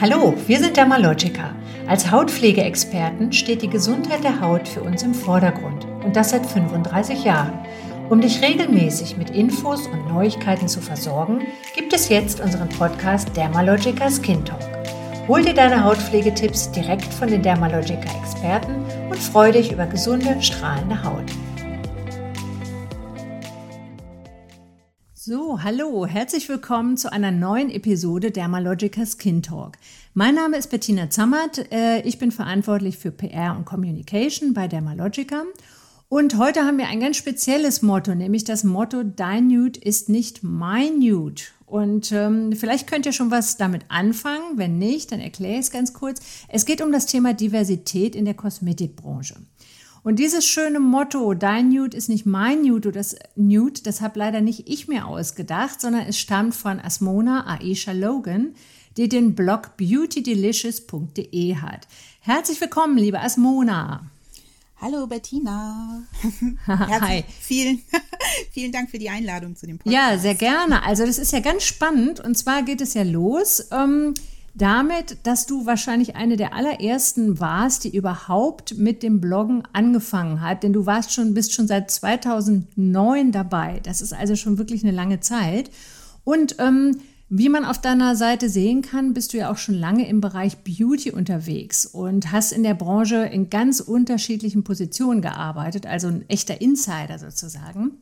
Hallo, wir sind Dermalogica. Als Hautpflegeexperten steht die Gesundheit der Haut für uns im Vordergrund und das seit 35 Jahren. Um dich regelmäßig mit Infos und Neuigkeiten zu versorgen, gibt es jetzt unseren Podcast Dermalogica Skin Talk. Hol dir deine Hautpflegetipps direkt von den Dermalogica-Experten und freu dich über gesunde, strahlende Haut. So, hallo, herzlich willkommen zu einer neuen Episode Dermalogica Skin Talk. Mein Name ist Bettina Zammert, äh, ich bin verantwortlich für PR und Communication bei Dermalogica. Und heute haben wir ein ganz spezielles Motto, nämlich das Motto Dein Nude ist nicht mein Nude. Und ähm, vielleicht könnt ihr schon was damit anfangen. Wenn nicht, dann erkläre ich es ganz kurz. Es geht um das Thema Diversität in der Kosmetikbranche. Und dieses schöne Motto, dein Nude ist nicht mein Nude oder das Nude, das habe leider nicht ich mir ausgedacht, sondern es stammt von Asmona Aisha Logan, die den Blog beautydelicious.de hat. Herzlich willkommen, liebe Asmona. Hallo Bettina. Hi. Vielen, vielen Dank für die Einladung zu dem Podcast. Ja, sehr gerne. Also das ist ja ganz spannend. Und zwar geht es ja los. Ähm, damit, dass du wahrscheinlich eine der allerersten warst, die überhaupt mit dem Bloggen angefangen hat, denn du warst schon, bist schon seit 2009 dabei. Das ist also schon wirklich eine lange Zeit. Und ähm, wie man auf deiner Seite sehen kann, bist du ja auch schon lange im Bereich Beauty unterwegs und hast in der Branche in ganz unterschiedlichen Positionen gearbeitet, also ein echter Insider sozusagen.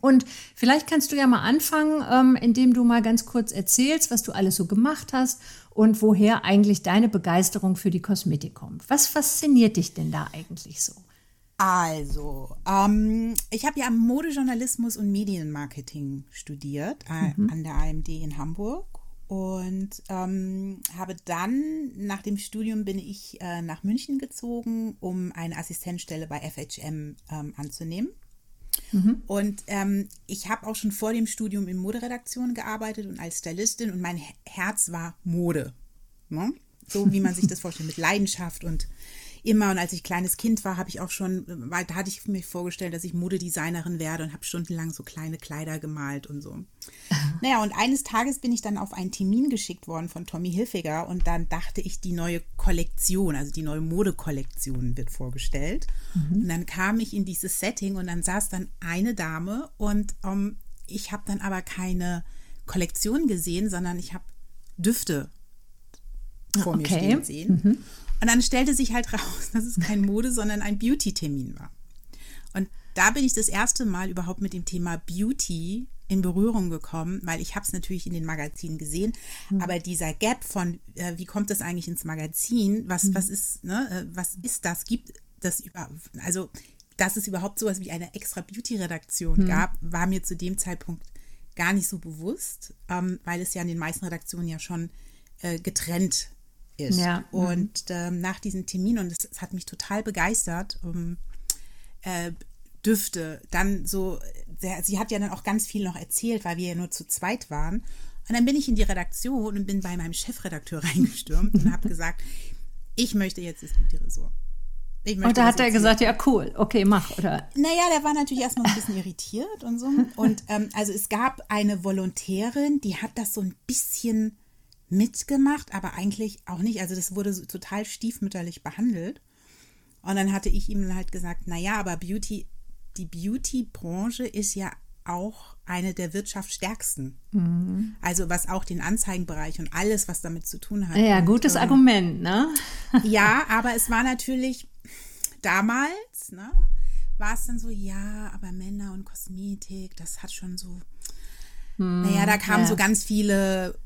Und vielleicht kannst du ja mal anfangen, ähm, indem du mal ganz kurz erzählst, was du alles so gemacht hast und woher eigentlich deine Begeisterung für die Kosmetik kommt. Was fasziniert dich denn da eigentlich so? Also, ähm, ich habe ja Modejournalismus und Medienmarketing studiert äh, mhm. an der AMD in Hamburg und ähm, habe dann nach dem Studium bin ich äh, nach München gezogen, um eine Assistenzstelle bei FHM ähm, anzunehmen. Mhm. Und ähm, ich habe auch schon vor dem Studium in Moderedaktion gearbeitet und als Stylistin und mein Herz war Mode. Ne? So wie man sich das vorstellt, mit Leidenschaft und immer. Und als ich kleines Kind war, habe ich auch schon, da hatte ich mir vorgestellt, dass ich Modedesignerin werde und habe stundenlang so kleine Kleider gemalt und so. Naja, und eines Tages bin ich dann auf einen Termin geschickt worden von Tommy Hilfiger und dann dachte ich, die neue Kollektion, also die neue Modekollektion wird vorgestellt. Mhm. Und dann kam ich in dieses Setting und dann saß dann eine Dame und um, ähm, ich habe dann aber keine Kollektion gesehen, sondern ich habe Düfte vor okay. mir stehen sehen. Mhm. Und dann stellte sich halt raus, dass es kein Mode, sondern ein Beauty-Termin war. Und da bin ich das erste Mal überhaupt mit dem Thema Beauty in Berührung gekommen, weil ich habe es natürlich in den Magazinen gesehen, mhm. aber dieser Gap von äh, wie kommt das eigentlich ins Magazin, was mhm. was ist ne, äh, was ist das, gibt das über also dass es überhaupt sowas wie eine extra Beauty-Redaktion mhm. gab, war mir zu dem Zeitpunkt gar nicht so bewusst, ähm, weil es ja in den meisten Redaktionen ja schon äh, getrennt ist. Ja. Mhm. Und ähm, nach diesem Termin, und es hat mich total begeistert, um, äh, Düfte, dann so, der, sie hat ja dann auch ganz viel noch erzählt, weil wir ja nur zu zweit waren. Und dann bin ich in die Redaktion und bin bei meinem Chefredakteur reingestürmt und habe gesagt, ich möchte jetzt das Beauty-Ressort. Und da hat er gesagt, ja cool, okay, mach, oder? Naja, der war natürlich erstmal ein bisschen irritiert und so. Und ähm, also es gab eine Volontärin, die hat das so ein bisschen mitgemacht, aber eigentlich auch nicht. Also das wurde so total stiefmütterlich behandelt. Und dann hatte ich ihm halt gesagt, naja, aber Beauty, die Beauty-Branche ist ja auch eine der wirtschaftsstärksten. Mhm. Also was auch den Anzeigenbereich und alles, was damit zu tun hat. Ja, gutes und, Argument, ne? ja, aber es war natürlich damals, ne, war es dann so, ja, aber Männer und Kosmetik, das hat schon so, hm, naja, da kamen ja. so ganz viele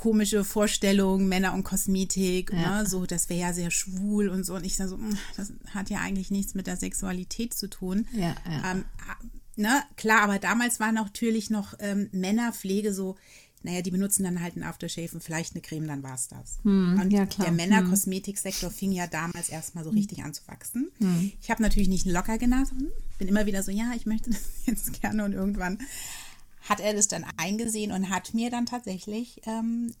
komische Vorstellungen, Männer und Kosmetik, ja. ne, so, das wäre ja sehr schwul und so. Und ich so, hm, das hat ja eigentlich nichts mit der Sexualität zu tun. Ja, ja. Ähm, ne, klar, aber damals war natürlich noch ähm, Männerpflege so, naja, die benutzen dann halt ein Aftershave und vielleicht eine Creme, dann war es das. Hm, und ja, der Männerkosmetiksektor hm. fing ja damals erstmal so hm. richtig an zu wachsen. Hm. Ich habe natürlich nicht locker genossen, bin immer wieder so, ja, ich möchte das jetzt gerne und irgendwann hat er das dann eingesehen und hat mir dann tatsächlich ähm,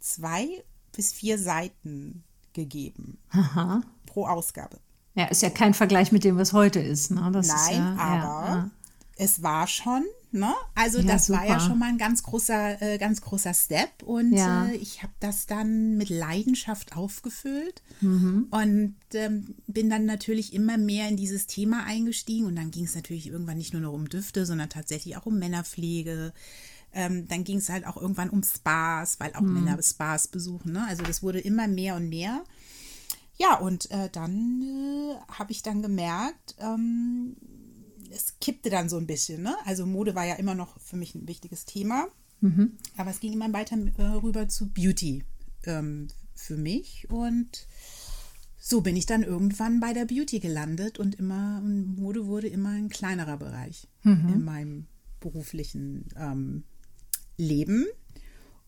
zwei bis vier Seiten gegeben Aha. pro Ausgabe. Ja, ist ja kein Vergleich mit dem, was heute ist. Ne? Nein, ist ja, aber ja, ja. es war schon, ne? Also Ja, das war ja super. schon mal ein ganz großer, äh, ganz großer Step und Ja. äh, ich habe das dann mit Leidenschaft aufgefüllt Mhm. und ähm, bin dann natürlich immer mehr in dieses Thema eingestiegen und dann ging es natürlich irgendwann nicht nur noch um Düfte, sondern tatsächlich auch um Männerpflege. Ähm, dann ging es halt auch irgendwann um Spas, weil auch Mhm. Männer Spas besuchen. Ne? Also das wurde immer mehr und mehr. Ja, und äh, dann äh, habe ich dann gemerkt, ähm, es kippte dann so ein bisschen. Ne? Also Mode war ja immer noch für mich ein wichtiges Thema, aber es ging immer weiter äh, rüber zu Beauty ähm, für mich und so bin ich dann irgendwann bei der Beauty gelandet und immer und Mode wurde immer ein kleinerer Bereich in meinem beruflichen ähm, Leben.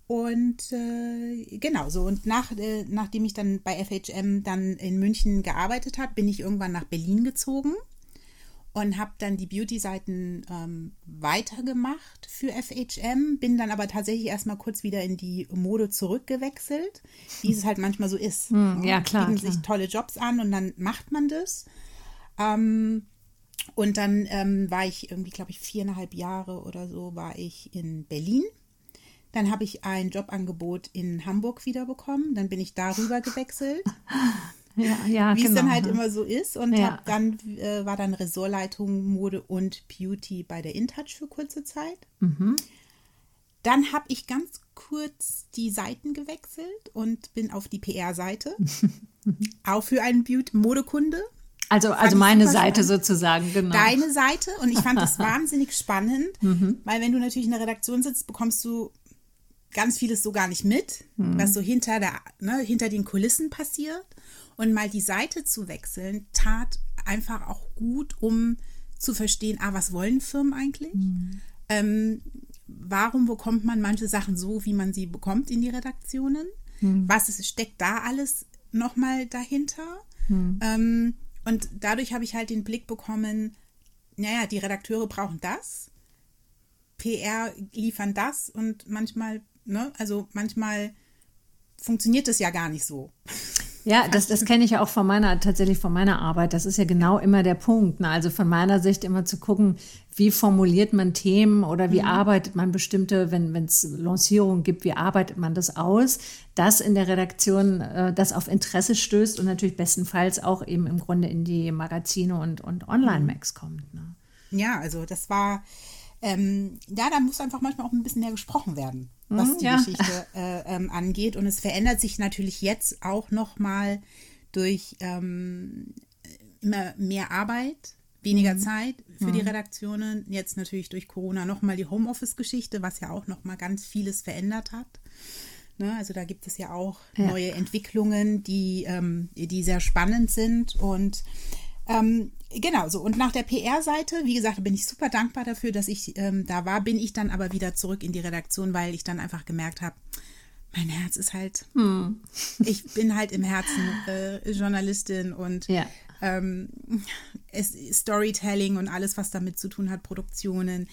Und äh, genau so. Und nach, äh, nachdem ich dann bei FHM dann in München gearbeitet habe, bin ich irgendwann nach Berlin gezogen und habe dann die Beauty-Seiten ähm, weitergemacht für FHM, bin dann aber tatsächlich erstmal kurz wieder in die Mode zurückgewechselt, wie es halt manchmal so ist. Hm, ja, klar, Bieten sich tolle Jobs an und dann macht man das. Ähm, und dann ähm, war ich irgendwie, glaube ich, viereinhalb Jahre oder so war ich in Berlin. Dann habe ich ein Jobangebot in Hamburg wiederbekommen. Dann bin ich darüber gewechselt, Ja, ja wie genau. es dann halt immer so ist. Und Ja. dann äh, war dann Ressortleitung Mode und Beauty bei der InTouch für kurze Zeit. Mhm. Dann habe ich ganz kurz die Seiten gewechselt und bin auf die PR-Seite. auch für einen Beauty Modekunde. Also, also meine Seite spannend. sozusagen, genau. deine Seite und ich fand das wahnsinnig spannend, Mhm. weil wenn du natürlich in der Redaktion sitzt, bekommst du ganz vieles so gar nicht mit, Mhm. was so hinter der ne, hinter den Kulissen passiert und mal die Seite zu wechseln tat einfach auch gut, um zu verstehen, ah, was wollen Firmen eigentlich? Mhm. Ähm, warum bekommt man manche Sachen so, wie man sie bekommt in die Redaktionen? Mhm. Was ist, steckt da alles nochmal dahinter? Mhm. Ähm, und dadurch habe ich halt den Blick bekommen, naja, die Redakteure brauchen das, PR liefern das und manchmal, ne, also manchmal funktioniert das ja gar nicht so. Ja, das, das kenne ich ja auch von meiner, tatsächlich von meiner Arbeit. Das ist ja genau immer der Punkt. Ne? Also von meiner Sicht immer zu gucken, wie formuliert man Themen oder wie arbeitet man bestimmte, wenn es Lancierungen gibt, wie arbeitet man das aus, dass in der Redaktion äh, das auf Interesse stößt und natürlich bestenfalls auch eben im Grunde in die Magazine und, und Online-Macs kommt. Ne? Ja, also das war, ähm, ja, da muss einfach manchmal auch ein bisschen mehr gesprochen werden, was Mhm, die ja. Geschichte äh, ähm, angeht. Und es verändert sich natürlich jetzt auch nochmal durch ähm, immer mehr Arbeit, weniger Mhm. Zeit für die Redaktionen. Jetzt natürlich durch Corona nochmal die Homeoffice-Geschichte, was ja auch nochmal ganz vieles verändert hat. Ne, also da gibt es ja auch Ja. neue Entwicklungen, die, ähm, die sehr spannend sind. Und ähm, genau so. Und nach der PR-Seite, wie gesagt, bin ich super dankbar dafür, dass ich ähm, da war, bin ich dann aber wieder zurück in die Redaktion, weil ich dann einfach gemerkt habe, mein Herz ist halt, Hm. ich bin halt im Herzen äh, Journalistin und Ja. ähm, es, Storytelling und alles, was damit zu tun hat, Produktionen,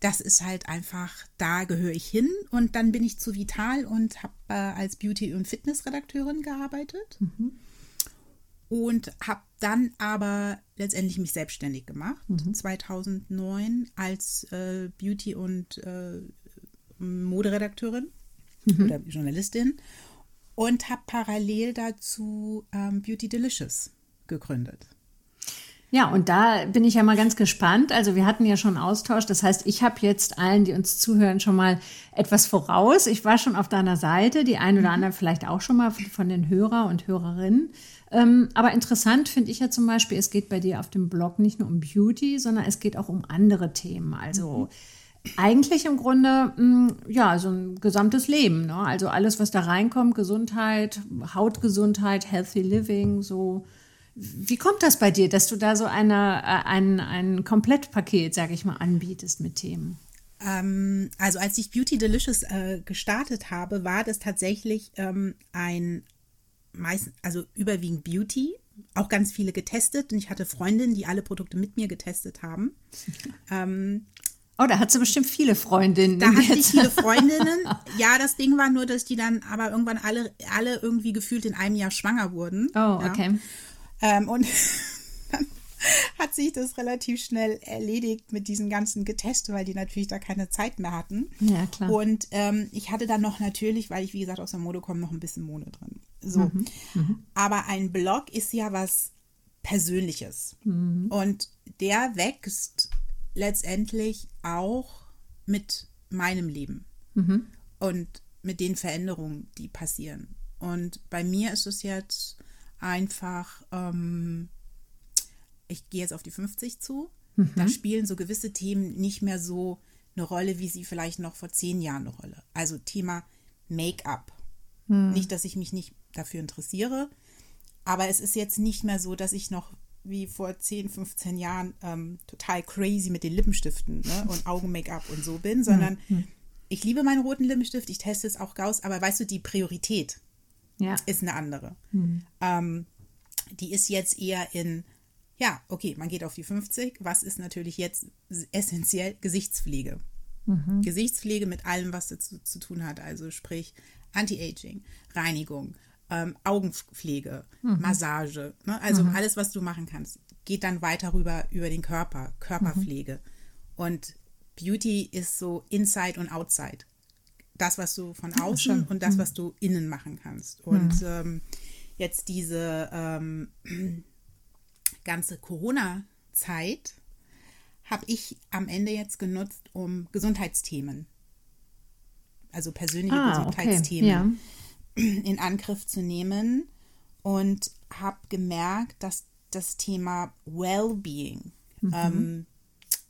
das ist halt einfach, da gehöre ich hin. Und dann bin ich zu Vital und habe äh, als Beauty- und Fitnessredakteurin gearbeitet. Und habe dann aber letztendlich mich selbstständig gemacht, 2009 als äh, Beauty- und äh, Moderedakteurin oder Journalistin und habe parallel dazu ähm, Beauty Delicious gegründet. Ja, und da bin ich ja mal ganz gespannt. Also wir hatten ja schon Austausch. Das heißt, ich habe jetzt allen, die uns zuhören, schon mal etwas voraus. Ich war schon auf deiner Seite, die ein oder anderen vielleicht auch schon mal von den Hörer und Hörerinnen. Ähm, aber interessant finde ich ja zum Beispiel, es geht bei dir auf dem Blog nicht nur um Beauty, sondern es geht auch um andere Themen. Also eigentlich im Grunde, mh, ja, so ein gesamtes Leben. Ne? Also alles, was da reinkommt, Gesundheit, Hautgesundheit, Healthy Living, so. Wie kommt das bei dir, dass du da so eine, äh, ein, ein Komplettpaket, sag ich mal, anbietest mit Themen? Ähm, also als ich Beauty Delicious äh, gestartet habe, war das tatsächlich ähm, ein meist, also überwiegend Beauty, auch ganz viele getestet und ich hatte Freundinnen, die alle Produkte mit mir getestet haben. Ähm, Oh, da hat sie bestimmt viele Freundinnen. da hatte ich viele Freundinnen. Ja, das Ding war nur, dass die dann aber irgendwann alle, alle irgendwie gefühlt in einem Jahr schwanger wurden. Oh, ja. okay. Ähm, und hat sich das relativ schnell erledigt mit diesen ganzen Geteste, weil die natürlich da keine Zeit mehr hatten. Ja, klar. Und ähm, ich hatte dann noch natürlich, weil ich wie gesagt aus der Mode komme, noch ein bisschen Mode drin. So. Mhm. Mhm. Aber ein Blog ist ja was Persönliches. Mhm. Und der wächst letztendlich auch mit meinem Leben mhm. und mit den Veränderungen, die passieren. Und bei mir ist es jetzt einfach, ähm, ich gehe jetzt auf die 50 zu. Mhm. Da spielen so gewisse Themen nicht mehr so eine Rolle, wie sie vielleicht noch vor zehn Jahren eine Rolle. Also Thema Make-up. Mhm. Nicht, dass ich mich nicht dafür interessiere, aber es ist jetzt nicht mehr so, dass ich noch wie vor 10, 15 Jahren ähm, total crazy mit den Lippenstiften ne, und Augen-Make-up und so bin, sondern mhm. ich liebe meinen roten Lippenstift, ich teste es auch raus, aber weißt du, die Priorität ja. ist eine andere. Mhm. Ähm, die ist jetzt eher in, ja, okay, man geht auf die 50, was ist natürlich jetzt essentiell Gesichtspflege. Mhm. Gesichtspflege mit allem, was dazu zu tun hat, also sprich Anti-Aging, Reinigung, ähm, Augenpflege, mhm. Massage, ne? also mhm. alles, was du machen kannst, geht dann weiter rüber über den Körper, Körperpflege. Mhm. Und Beauty ist so Inside und Outside. Das, was du von außen und das, mhm. was du innen machen kannst. Und mhm. ähm, jetzt diese ähm, ganze Corona-Zeit habe ich am Ende jetzt genutzt, um Gesundheitsthemen, also persönliche ah, Gesundheitsthemen, okay. ja in Angriff zu nehmen und habe gemerkt, dass das Thema Wellbeing, mhm. ähm,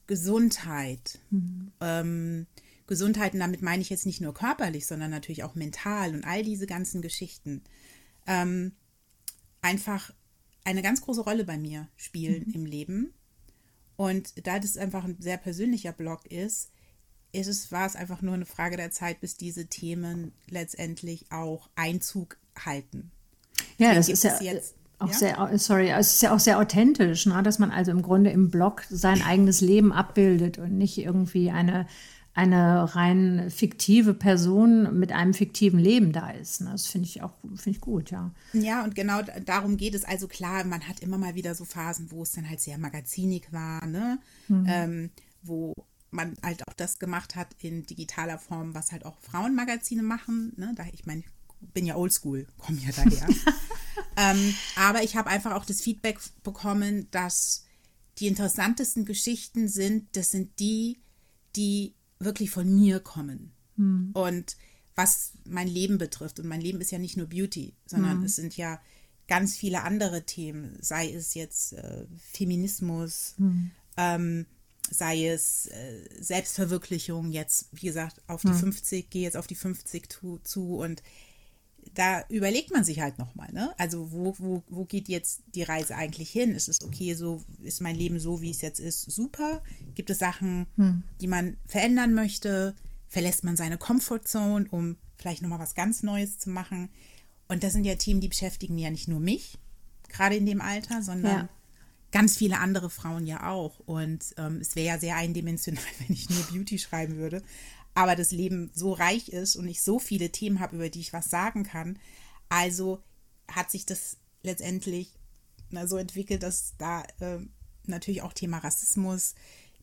Gesundheit, mhm. ähm, Gesundheit, und damit meine ich jetzt nicht nur körperlich, sondern natürlich auch mental und all diese ganzen Geschichten, ähm, einfach eine ganz große Rolle bei mir spielen mhm. im Leben. Und da das einfach ein sehr persönlicher Blog ist, ist es, war es einfach nur eine Frage der Zeit, bis diese Themen letztendlich auch Einzug halten. Ja, das ist ja jetzt, auch ja? sehr, sorry, es ist ja auch sehr authentisch, ne? dass man also im Grunde im Blog sein eigenes Leben abbildet und nicht irgendwie eine, eine rein fiktive Person mit einem fiktiven Leben da ist. Ne? Das finde ich auch finde ich gut, ja. Ja, und genau darum geht es. Also klar, man hat immer mal wieder so Phasen, wo es dann halt sehr magazinig war, ne? Mhm. Ähm, wo man halt auch das gemacht hat in digitaler Form, was halt auch Frauenmagazine machen. Ne? Da, ich meine, ich bin ja oldschool, komme ja daher. ähm, aber ich habe einfach auch das Feedback bekommen, dass die interessantesten Geschichten sind, das sind die, die wirklich von mir kommen. Hm. Und was mein Leben betrifft. Und mein Leben ist ja nicht nur Beauty, sondern hm. es sind ja ganz viele andere Themen, sei es jetzt äh, Feminismus, hm. ähm, sei es äh, Selbstverwirklichung, jetzt, wie gesagt, auf die hm. 50, gehe jetzt auf die 50 zu, zu und da überlegt man sich halt nochmal, ne? Also wo, wo, wo geht jetzt die Reise eigentlich hin? Ist es okay, so ist mein Leben so, wie es jetzt ist, super? Gibt es Sachen, hm. die man verändern möchte? Verlässt man seine Comfortzone, um vielleicht nochmal was ganz Neues zu machen? Und das sind ja Themen, die beschäftigen ja nicht nur mich, gerade in dem Alter, sondern ja ganz viele andere Frauen ja auch. Und ähm, es wäre ja sehr eindimensional, wenn ich nur Beauty schreiben würde. Aber das Leben so reich ist und ich so viele Themen habe, über die ich was sagen kann. Also hat sich das letztendlich na, so entwickelt, dass da äh, natürlich auch Thema Rassismus,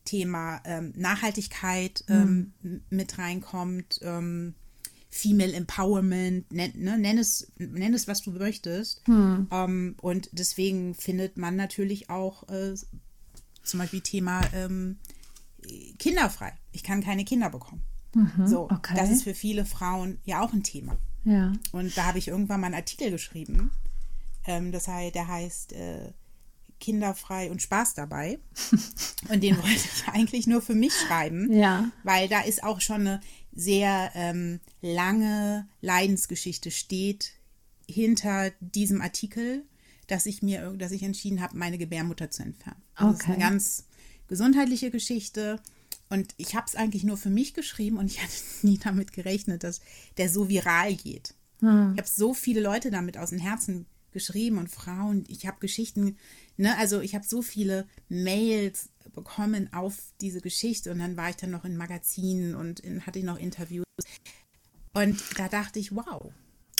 Thema ähm, Nachhaltigkeit ähm, mhm. mit reinkommt. Ähm, Female Empowerment, nenn, ne, nenn, es, nenn es, was du möchtest. Hm. Ähm, und deswegen findet man natürlich auch äh, zum Beispiel Thema ähm, kinderfrei. Ich kann keine Kinder bekommen. Mhm, so, okay. das ist für viele Frauen ja auch ein Thema. Ja. Und da habe ich irgendwann mal einen Artikel geschrieben. Ähm, das heißt, der heißt äh, kinderfrei und Spaß dabei. Und den wollte ich eigentlich nur für mich schreiben, ja. weil da ist auch schon eine sehr ähm, lange Leidensgeschichte steht hinter diesem Artikel, dass ich mir, dass ich entschieden habe, meine Gebärmutter zu entfernen. Also okay. Das ist eine ganz gesundheitliche Geschichte. Und ich habe es eigentlich nur für mich geschrieben und ich hatte nie damit gerechnet, dass der so viral geht. Hm. Ich habe so viele Leute damit aus dem Herzen geschrieben und Frauen. Ich habe Geschichten, ne, also ich habe so viele Mails bekommen auf diese Geschichte und dann war ich dann noch in Magazinen und in, hatte noch Interviews. Und da dachte ich, wow.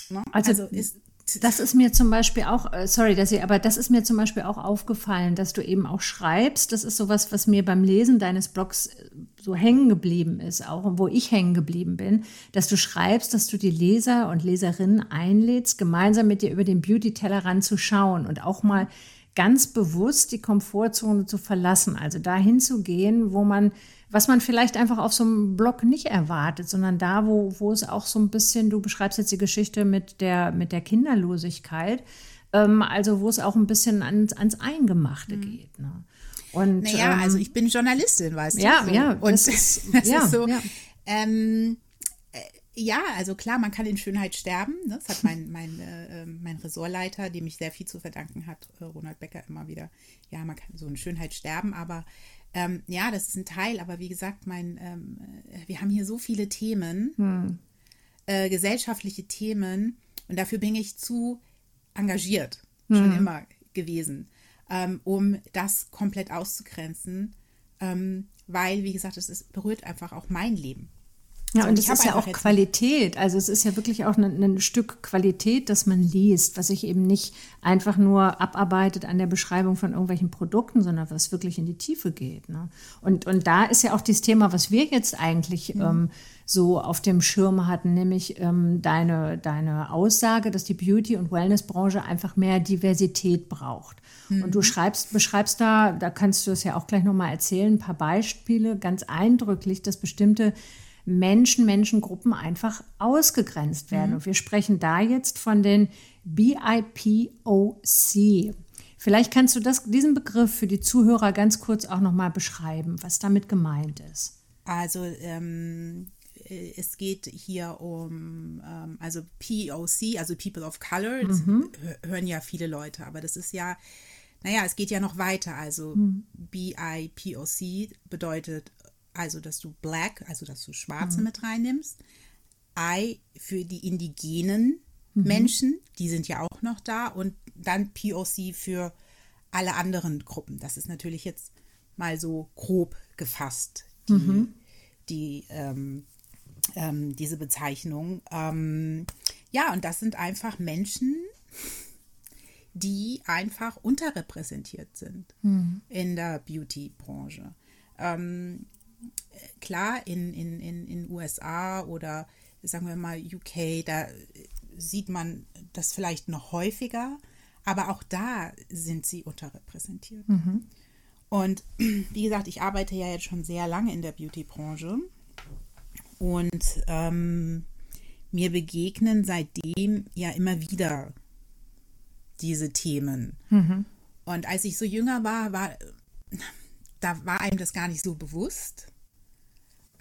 Ne? Also, also ist Das ist mir zum Beispiel auch, äh, sorry, dass ich, aber das ist mir zum Beispiel auch aufgefallen, dass du eben auch schreibst. Das ist sowas, was mir beim Lesen deines Blogs äh, so hängen geblieben ist, auch wo ich hängen geblieben bin, dass du schreibst, dass du die Leser und Leserinnen einlädst, gemeinsam mit dir über den Beauty-Tellerrand zu schauen und auch mal ganz bewusst die Komfortzone zu verlassen, also dahin zu gehen, wo man was man vielleicht einfach auf so einem Blog nicht erwartet, sondern da, wo, wo es auch so ein bisschen, du beschreibst jetzt die Geschichte mit der, mit der Kinderlosigkeit, ähm, also wo es auch ein bisschen ans, ans Eingemachte mhm. geht. Ne? Und, naja, ähm, also ich bin Journalistin, weißt du. Ja, so. ja. Und das ist, das ja, ist so. Ja. Ähm, äh, ja, also klar, man kann in Schönheit sterben. Ne? Das hat mein, mein, äh, ähm, mein Ressortleiter, dem ich sehr viel zu verdanken hat, äh, Ronald Becker, immer wieder. Ja, man kann so in Schönheit sterben, aber ähm, ja, das ist ein Teil, aber wie gesagt, mein, ähm, äh, wir haben hier so viele Themen, hm. äh, gesellschaftliche Themen, und dafür bin ich zu engagiert, hm. schon immer gewesen, ähm, um das komplett auszugrenzen, ähm, weil, wie gesagt, es berührt einfach auch mein Leben. Ja, und es ist ja auch Qualität. Also es ist ja wirklich auch ein, ein, Stück Qualität, das man liest, was sich eben nicht einfach nur abarbeitet an der Beschreibung von irgendwelchen Produkten, sondern was wirklich in die Tiefe geht. Ne? Und, und da ist ja auch dieses Thema, was wir jetzt eigentlich mhm. ähm, so auf dem Schirm hatten, nämlich ähm, deine, deine Aussage, dass die Beauty- und Wellnessbranche einfach mehr Diversität braucht. Mhm. Und du schreibst, beschreibst da, da kannst du es ja auch gleich nochmal erzählen, ein paar Beispiele, ganz eindrücklich, dass bestimmte Menschen, Menschengruppen einfach ausgegrenzt werden. Mhm. Und wir sprechen da jetzt von den BIPOC. Vielleicht kannst du das, diesen Begriff für die Zuhörer ganz kurz auch nochmal beschreiben, was damit gemeint ist. Also ähm, äh, es geht hier um, ähm, also POC, also People of Color, das mhm. hören ja viele Leute, aber das ist ja, naja, es geht ja noch weiter. Also mhm. BIPOC bedeutet also dass du Black, also dass du Schwarze mhm. mit reinnimmst. I für die indigenen mhm. Menschen, die sind ja auch noch da. Und dann POC für alle anderen Gruppen. Das ist natürlich jetzt mal so grob gefasst, die, mhm. die ähm, ähm, diese Bezeichnung. Ähm, ja, und das sind einfach Menschen, die einfach unterrepräsentiert sind mhm. in der Beauty-Branche. Ähm, klar, in, in, in, in USA oder sagen wir mal UK, da sieht man das vielleicht noch häufiger, aber auch da sind sie unterrepräsentiert. Mhm. Und wie gesagt, ich arbeite ja jetzt schon sehr lange in der Beauty-Branche und ähm, mir begegnen seitdem ja immer wieder diese Themen. Mhm. Und als ich so jünger war, war da war einem das gar nicht so bewusst.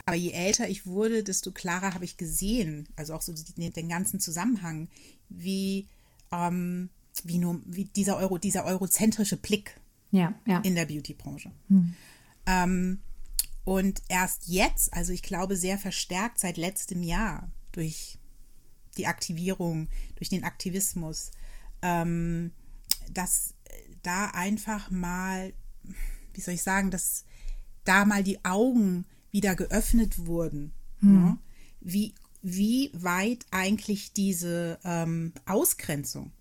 Aber je älter ich wurde, desto klarer habe ich gesehen, also auch so den, den ganzen Zusammenhang, wie, ähm, wie, nur, wie dieser, Euro, dieser eurozentrische Blick ja, ja. in der Beauty-Branche. Hm. Ähm, und erst jetzt, also ich glaube sehr verstärkt seit letztem Jahr durch die Aktivierung, durch den Aktivismus, ähm, dass da einfach mal wie soll ich sagen, dass da mal die Augen wieder geöffnet wurden. Hm. Ne? Wie, wie weit eigentlich diese ähm, Ausgrenzung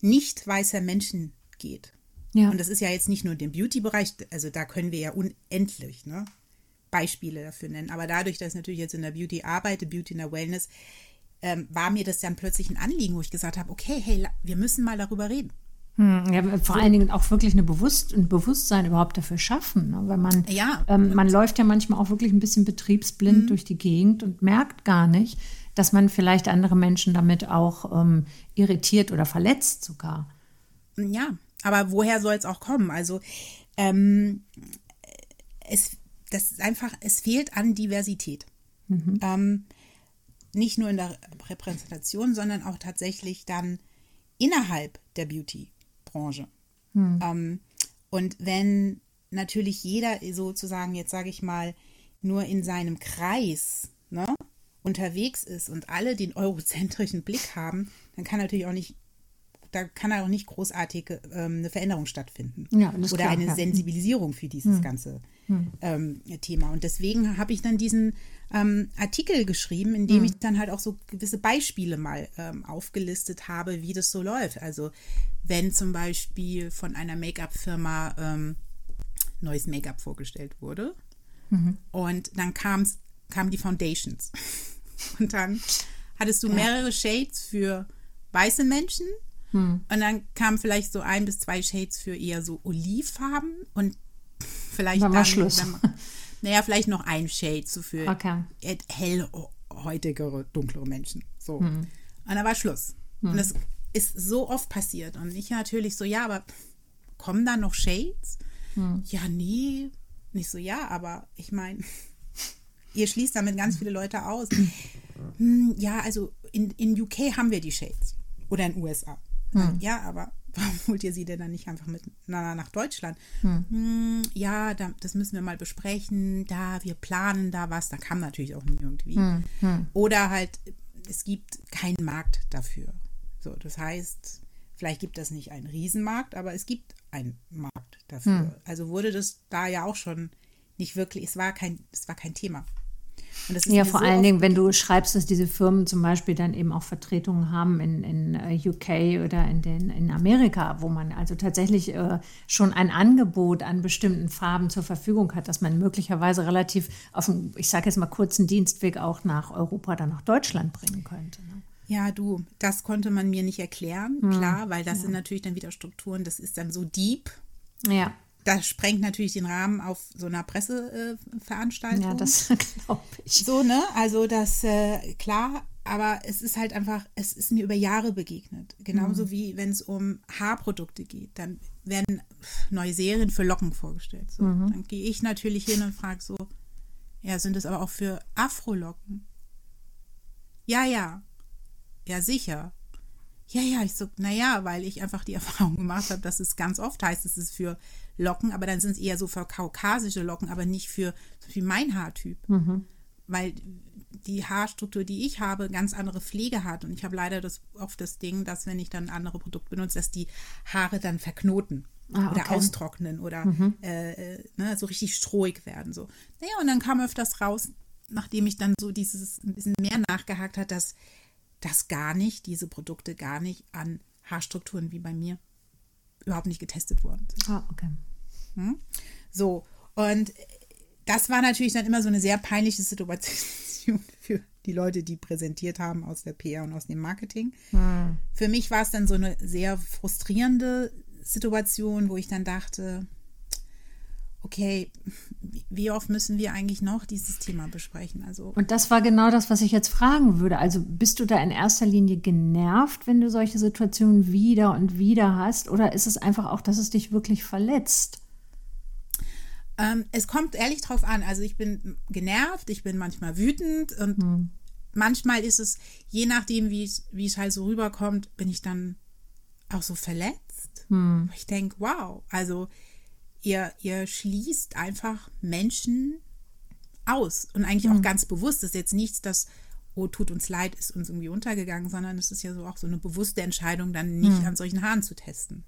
nicht weißer Menschen geht. Ja. Und das ist ja jetzt nicht nur im Beauty-Bereich, also da können wir ja unendlich ne, Beispiele dafür nennen. Aber dadurch, dass ich natürlich jetzt in der Beauty arbeite, Beauty in der Wellness, ähm, war mir das dann plötzlich ein Anliegen, wo ich gesagt habe, okay, hey, wir müssen mal darüber reden. Hm, ja, vor allen Dingen auch wirklich eine Bewusst ein Bewusstsein überhaupt dafür schaffen. Ne? Weil man, ja, ähm, man läuft ja manchmal auch wirklich ein bisschen betriebsblind mhm. durch die Gegend und merkt gar nicht, dass man vielleicht andere Menschen damit auch ähm, irritiert oder verletzt sogar. Ja, aber woher soll es auch kommen? Also ähm, es, das ist einfach, es fehlt an Diversität. Mhm. Ähm, nicht nur in der Repräsentation, sondern auch tatsächlich dann innerhalb der Beauty. Branche. Hm. Ähm, und wenn natürlich jeder sozusagen, jetzt sage ich mal, nur in seinem Kreis ne, unterwegs ist und alle den eurozentrischen Blick haben, dann kann natürlich auch nicht da kann auch nicht großartige ähm, eine Veränderung stattfinden. Ja, Oder klar, eine ja. Sensibilisierung für dieses ganze ähm, Thema. Und deswegen habe ich dann diesen ähm, Artikel geschrieben, in dem ich dann halt auch so gewisse Beispiele mal ähm, aufgelistet habe, wie das so läuft. Also wenn zum Beispiel von einer Make-up-Firma ähm, neues Make-up vorgestellt wurde und dann kam's, kamen die Foundations. Und dann hattest du mehrere Shades für weiße Menschen und dann kamen vielleicht so ein bis zwei Shades für eher so Olivfarben und vielleicht Dann dann, Schluss. Dann, naja, vielleicht noch ein Shade so für Okay. hellhäutigere, dunklere Menschen. So. Hm. Und da war Schluss. Und das ist so oft passiert. Und ich natürlich so, ja, aber kommen da noch Shades? Hm. Ja, nee. Nicht so, ja, aber ich meine, ihr schließt damit ganz viele Leute aus. Hm, ja, also in, in UK haben wir die Shades. Oder in USA. Hm. Ja, aber warum holt ihr sie denn dann nicht einfach mit na, nach Deutschland? Hm, ja, da, das müssen wir mal besprechen. Da, wir planen da was. Da kam natürlich auch nie irgendwie. Oder halt, es gibt keinen Markt dafür. So, das heißt, vielleicht gibt es nicht einen Riesenmarkt, aber es gibt einen Markt dafür. Also wurde das da ja auch schon nicht wirklich, es war kein, es war kein Thema. Und das ist Ja, vor so allen Dingen, wenn du schreibst, dass diese Firmen zum Beispiel dann eben auch Vertretungen haben in, in äh, UK oder in, den, in Amerika, wo man also tatsächlich äh, schon ein Angebot an bestimmten Farben zur Verfügung hat, dass man möglicherweise relativ auf einem, ich sage jetzt mal, kurzen Dienstweg auch nach Europa oder nach Deutschland bringen könnte. Ne? Ja, du, das konnte man mir nicht erklären, klar, weil das sind natürlich dann wieder Strukturen, das ist dann so deep. Ja, Das sprengt natürlich den Rahmen auf so einer Presseveranstaltung. Äh, ja, das glaube ich. So, ne? Also das, äh, klar, aber es ist halt einfach, es ist mir über Jahre begegnet. Genauso wie wenn es um Haarprodukte geht. Dann werden neue Serien für Locken vorgestellt. So. Dann gehe ich natürlich hin und frage so, ja, sind es aber auch für Afrolocken? Ja, ja. Ja, sicher. Ja, ja, ich so, naja, weil ich einfach die Erfahrung gemacht habe, dass es ganz oft heißt, es ist für Locken, aber dann sind es eher so für kaukasische Locken, aber nicht für zum Beispiel mein Haartyp. Weil die Haarstruktur, die ich habe, ganz andere Pflege hat. Und ich habe leider das, oft das Ding, dass wenn ich dann andere Produkte benutze, dass die Haare dann verknoten Ah, oder okay. austrocknen oder äh, äh, ne, so richtig strohig werden. So. Naja, und dann kam öfters raus, nachdem ich dann so dieses ein bisschen mehr nachgehakt hat, dass das gar nicht, diese Produkte gar nicht an Haarstrukturen wie bei mir überhaupt nicht getestet worden sind. Ah, okay. So, und das war natürlich dann immer so eine sehr peinliche Situation für die Leute, die präsentiert haben aus der PR und aus dem Marketing. Für mich war es dann so eine sehr frustrierende Situation, wo ich dann dachte, okay, wie oft müssen wir eigentlich noch dieses Thema besprechen? Also Und das war genau das, was ich jetzt fragen würde. Also bist du da in erster Linie genervt, wenn du solche Situationen wieder und wieder hast? Oder ist es einfach auch, dass es dich wirklich verletzt? Ähm, es kommt ehrlich drauf an. Also ich bin genervt, ich bin manchmal wütend und manchmal ist es, je nachdem, wie es, wie es halt so rüberkommt, bin ich dann auch so verletzt. Ich denke, wow, also ihr, ihr schließt einfach Menschen aus und eigentlich auch ganz bewusst. Das ist jetzt nichts, das, oh, tut uns leid, ist uns irgendwie untergegangen, sondern es ist ja so auch so eine bewusste Entscheidung, dann nicht an solchen Haaren zu testen.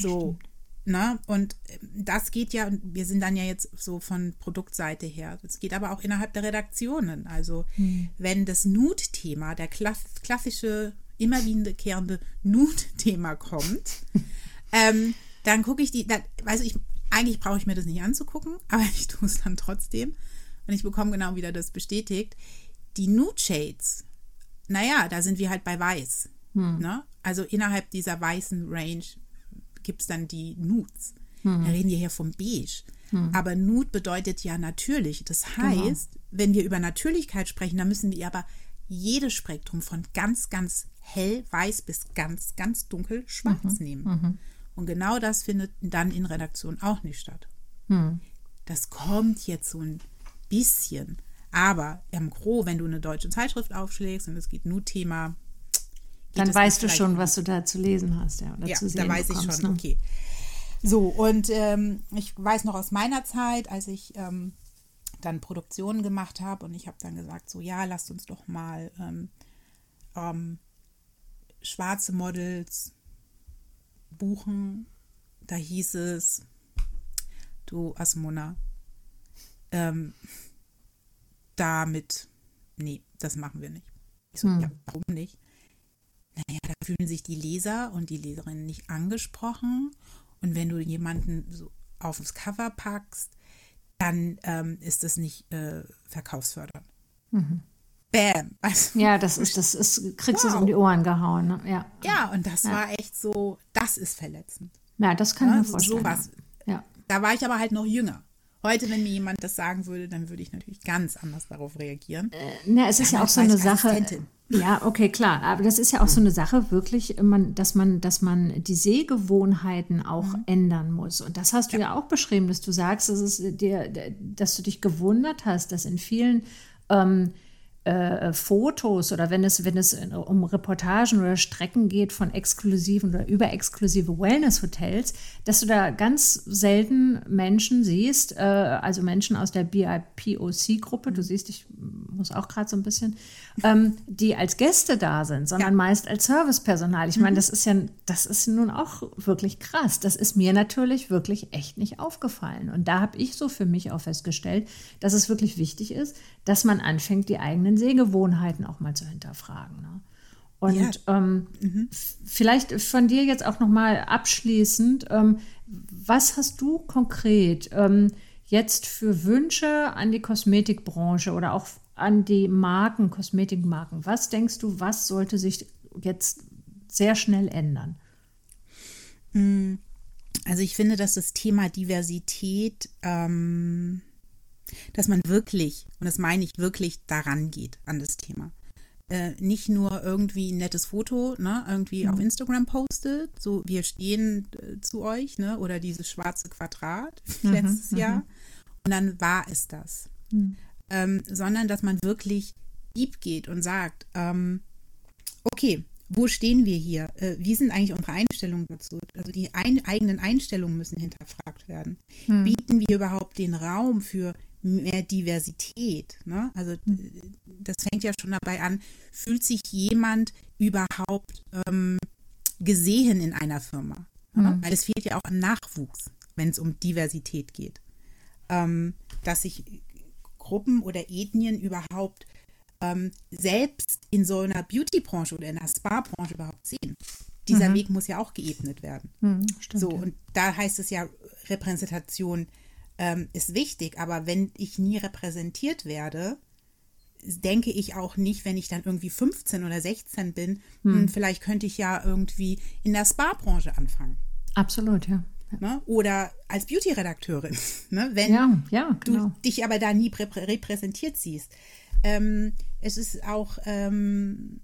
so, ne? Und ähm, das geht ja, und wir sind dann ja jetzt so von Produktseite her. Es geht aber auch innerhalb der Redaktionen. Also, wenn das Nude-Thema, der klass klassische, immer wiederkehrende Nude-Thema kommt, ähm, dann gucke ich die, da, also ich, eigentlich brauche ich mir das nicht anzugucken, aber ich tue es dann trotzdem. Und ich bekomme genau wieder das bestätigt. Die Nude Shades, naja, da sind wir halt bei weiß. Ne? Also innerhalb dieser weißen Range gibt es dann die Nudes. Da reden wir hier vom Beige. Aber Nude bedeutet ja natürlich. Das heißt, wenn wir über Natürlichkeit sprechen, dann müssen wir aber jedes Spektrum von ganz, ganz hell weiß bis ganz, ganz dunkel schwarz nehmen. Und genau das findet dann in Redaktion auch nicht statt. Das kommt jetzt so ein bisschen. Aber im Gro, wenn du eine deutsche Zeitschrift aufschlägst und es geht nur Thema. geht Dann weißt du schon, was du da zu lesen hast, ja. Oder ja, zu sehen da weiß ich bekommst, schon, ne? okay. So, und ähm, ich weiß noch aus meiner Zeit, als ich ähm, dann Produktionen gemacht habe und ich habe dann gesagt, so ja, lasst uns doch mal ähm, ähm, schwarze Models buchen. Da hieß es, du Asmona, ähm, damit, nee, das machen wir nicht. Ich so, hm. ja, warum nicht? Naja, da fühlen sich die Leser und die Leserinnen nicht angesprochen. Und wenn du jemanden so aufs Cover packst, dann ähm, ist das nicht äh, verkaufsfördernd. Mhm. Bam. Also, ja, das ist, das ist, kriegst du wow. es um die Ohren gehauen. Ne? Ja. ja, und das ja. war echt so, das ist verletzend. Ja, das kann ja, ich mir vorstellen. Sowas. Ja. Da war ich aber halt noch jünger. Heute, wenn mir jemand das sagen würde, dann würde ich natürlich ganz anders darauf reagieren. Äh, na, es ist ja auch so eine Sache. Ja, okay, klar. Aber das ist ja auch so eine Sache, wirklich, man, dass, man, dass man die Sehgewohnheiten auch mhm. ändern muss. Und das hast du ja. ja. auch beschrieben, dass du sagst, dass, es dir, dass du dich gewundert hast, dass in vielen ähm, äh, Fotos oder wenn es, wenn es um Reportagen oder Strecken geht von exklusiven oder überexklusive Wellness-Hotels, dass du da ganz selten Menschen siehst, äh, also Menschen aus der BIPOC-Gruppe, du siehst, ich muss auch gerade so ein bisschen, ähm, die als Gäste da sind, sondern ja. meist als Servicepersonal. Ich meine, mhm. das ist ja, das ist nun auch wirklich krass. Das ist mir natürlich wirklich echt nicht aufgefallen. Und da habe ich so für mich auch festgestellt, dass es wirklich wichtig ist, dass man anfängt, die eigenen Sehgewohnheiten auch mal zu hinterfragen. Ne? Und ja. ähm, mhm. vielleicht von dir jetzt auch noch mal abschließend, ähm, was hast du konkret ähm, jetzt für Wünsche an die Kosmetikbranche oder auch an die Marken, Kosmetikmarken? Was denkst du, was sollte sich jetzt sehr schnell ändern? Mm, also ich finde, dass das Thema Diversität ähm, dass man wirklich, und das meine ich wirklich, daran geht an das Thema. Äh, nicht nur irgendwie ein nettes Foto, ne, irgendwie mhm. auf Instagram postet, so wir stehen äh, zu euch, ne, oder dieses schwarze Quadrat mhm. letztes mhm. Jahr. Und dann war es das. Mhm. Ähm, sondern dass man wirklich deep geht und sagt, ähm, okay, wo stehen wir hier? Äh, wie sind eigentlich unsere Einstellungen dazu? Also die ein, eigenen Einstellungen müssen hinterfragt werden. Hm. Bieten wir überhaupt den Raum für mehr Diversität. Ne? Also hm. das fängt ja schon dabei an, fühlt sich jemand überhaupt ähm, gesehen in einer Firma? Ne? Weil es fehlt ja auch an Nachwuchs, wenn es um Diversität geht. Ähm, dass sich Gruppen oder Ethnien überhaupt ähm, selbst in so einer Beauty-Branche oder in einer Spa-Branche überhaupt sehen. Dieser mhm. Weg muss ja auch geebnet werden. Mhm, stimmt, so, ja. und da heißt es ja Repräsentation ähm, ist wichtig, aber wenn ich nie repräsentiert werde, denke ich auch nicht, wenn ich dann irgendwie 15 oder 16 bin, hm. hm. vielleicht könnte ich ja irgendwie in der Spa-Branche anfangen. Absolut, ja. Ne? Oder als Beauty-Redakteurin, ne? wenn ja, ja, genau. du dich aber da nie repräsentiert siehst. Ähm, es ist auch, ähm,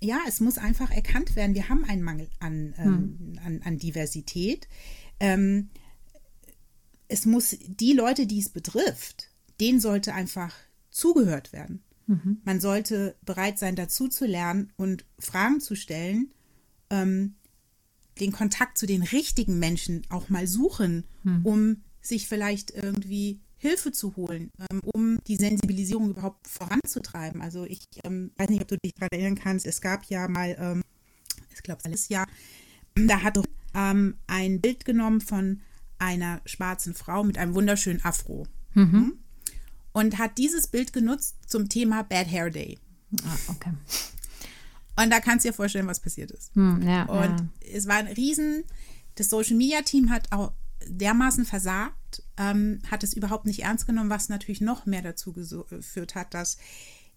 ja, es muss einfach erkannt werden, wir haben einen Mangel an, ähm, hm. an, an, Diversität. Es muss die Leute, die es betrifft, denen sollte einfach zugehört werden. Mhm. Man sollte bereit sein, dazu zu lernen und Fragen zu stellen, ähm, den Kontakt zu den richtigen Menschen auch mal suchen, mhm. um sich vielleicht irgendwie Hilfe zu holen, ähm, um die Sensibilisierung überhaupt voranzutreiben. Also ich ähm, weiß nicht, ob du dich daran erinnern kannst, es gab ja mal, ähm, ich glaube, alles Jahr, da hat ähm, ein Bild genommen von einer schwarzen Frau mit einem wunderschönen Afro. Mhm. Hm? Und hat dieses Bild genutzt zum Thema Bad Hair Day. Ah, okay. Und da kannst du dir vorstellen, was passiert ist. Hm, ja, und ja. es war ein Riesen, das Social Media Team hat auch dermaßen versagt, ähm, hat es überhaupt nicht ernst genommen, was natürlich noch mehr dazu geführt hat, dass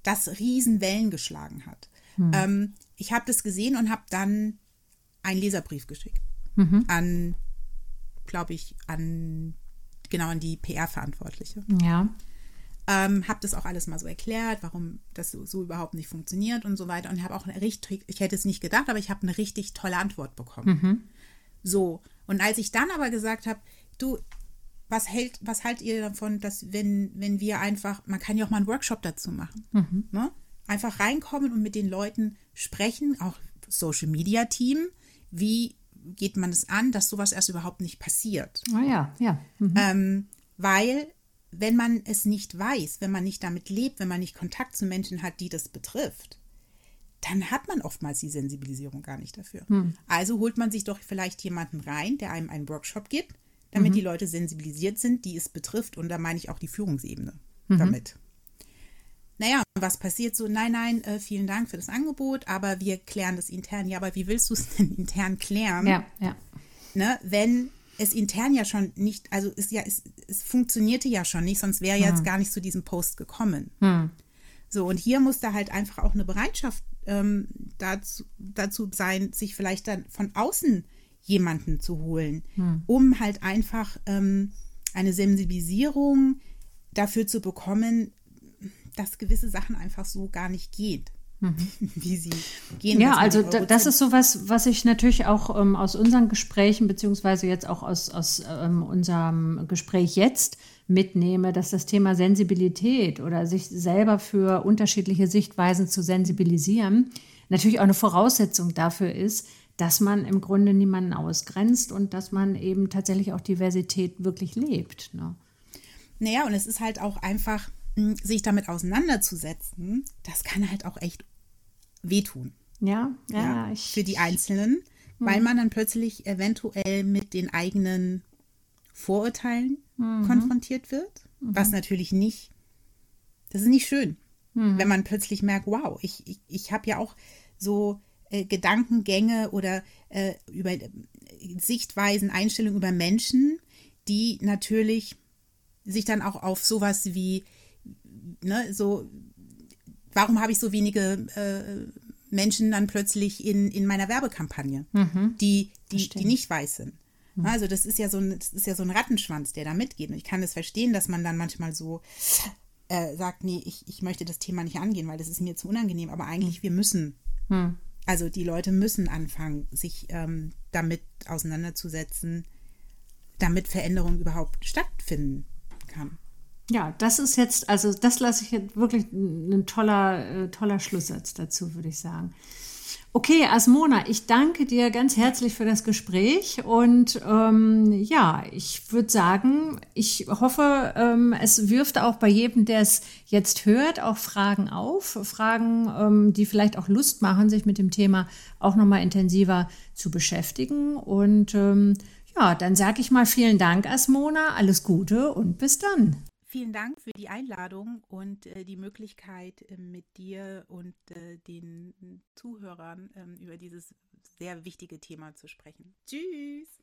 das Riesenwellen geschlagen hat. Hm. Ähm, ich habe das gesehen und habe dann einen Leserbrief geschickt mhm. an glaube ich, an genau an die PR-Verantwortliche. Ja. Ähm, habe das auch alles mal so erklärt, warum das so, so überhaupt nicht funktioniert und so weiter. Und habe auch eine richtig, ich hätte es nicht gedacht, aber ich habe eine richtig tolle Antwort bekommen. Mhm. So. Und als ich dann aber gesagt habe, du, was hält, was haltet ihr davon, dass wenn, wenn wir einfach, man kann ja auch mal einen Workshop dazu machen. Mhm. Ne? Einfach reinkommen und mit den Leuten sprechen, auch Social Media Team, wie geht man es an, dass sowas erst überhaupt nicht passiert. Ah ja, ja. Mhm. Ähm, weil, wenn man es nicht weiß, wenn man nicht damit lebt, wenn man nicht Kontakt zu Menschen hat, die das betrifft, dann hat man oftmals die Sensibilisierung gar nicht dafür. Hm. Also holt man sich doch vielleicht jemanden rein, der einem einen Workshop gibt, damit mhm. die Leute sensibilisiert sind, die es betrifft. Und da meine ich auch die Führungsebene mhm. damit. Naja, was passiert so? Nein, nein, äh, vielen Dank für das Angebot, aber wir klären das intern. Ja, aber wie willst du es denn intern klären? Ja, ja. Ne, wenn es intern ja schon nicht, also ist ja, es, es funktionierte ja schon nicht, sonst wäre hm. jetzt gar nicht zu diesem Post gekommen. Hm. So, und hier muss da halt einfach auch eine Bereitschaft ähm, dazu, dazu sein, sich vielleicht dann von außen jemanden zu holen, hm. um halt einfach ähm, eine Sensibilisierung dafür zu bekommen, dass gewisse Sachen einfach so gar nicht geht. Mhm. Wie sie gehen. Ja, also da, das ist sowas, was ich natürlich auch ähm, aus unseren Gesprächen, beziehungsweise jetzt auch aus, aus ähm, unserem Gespräch jetzt mitnehme, dass das Thema Sensibilität oder sich selber für unterschiedliche Sichtweisen zu sensibilisieren, natürlich auch eine Voraussetzung dafür ist, dass man im Grunde niemanden ausgrenzt und dass man eben tatsächlich auch Diversität wirklich lebt. Ne? Naja, und es ist halt auch einfach, sich damit auseinanderzusetzen, das kann halt auch echt wehtun. Ja, ja, ja für die Einzelnen, hm. weil man dann plötzlich eventuell mit den eigenen Vorurteilen mhm. konfrontiert wird, mhm. was natürlich nicht, das ist nicht schön, mhm. wenn man plötzlich merkt, wow, ich, ich, ich habe ja auch so äh, Gedankengänge oder äh, über äh, Sichtweisen, Einstellungen über Menschen, die natürlich sich dann auch auf sowas wie, ne, so, warum habe ich so wenige äh, Menschen dann plötzlich in, in meiner Werbekampagne, mhm. die, die, die nicht weiß sind. Mhm. Also das ist ja so ein, das ist ja so ein Rattenschwanz, der da mitgeht. Und ich kann das verstehen, dass man dann manchmal so äh, sagt, nee, ich, ich möchte das Thema nicht angehen, weil das ist mir zu unangenehm. Aber eigentlich, wir müssen. Mhm. Also die Leute müssen anfangen, sich ähm, damit auseinanderzusetzen, damit Veränderung überhaupt stattfinden kann. Ja, das ist jetzt, also das lasse ich jetzt wirklich ein toller, äh, toller Schlusssatz dazu, würde ich sagen. Okay, Asmona, ich danke dir ganz herzlich für das Gespräch und ähm, ja, ich würde sagen, ich hoffe, ähm, es wirft auch bei jedem, der es jetzt hört, auch Fragen auf, Fragen, ähm, die vielleicht auch Lust machen, sich mit dem Thema auch nochmal intensiver zu beschäftigen. Und ähm, ja, dann sage ich mal vielen Dank, Asmona, alles Gute und bis dann. Vielen Dank für die Einladung und äh, die Möglichkeit, äh, mit dir und äh, den Zuhörern ähm, über dieses sehr wichtige Thema zu sprechen. Tschüss!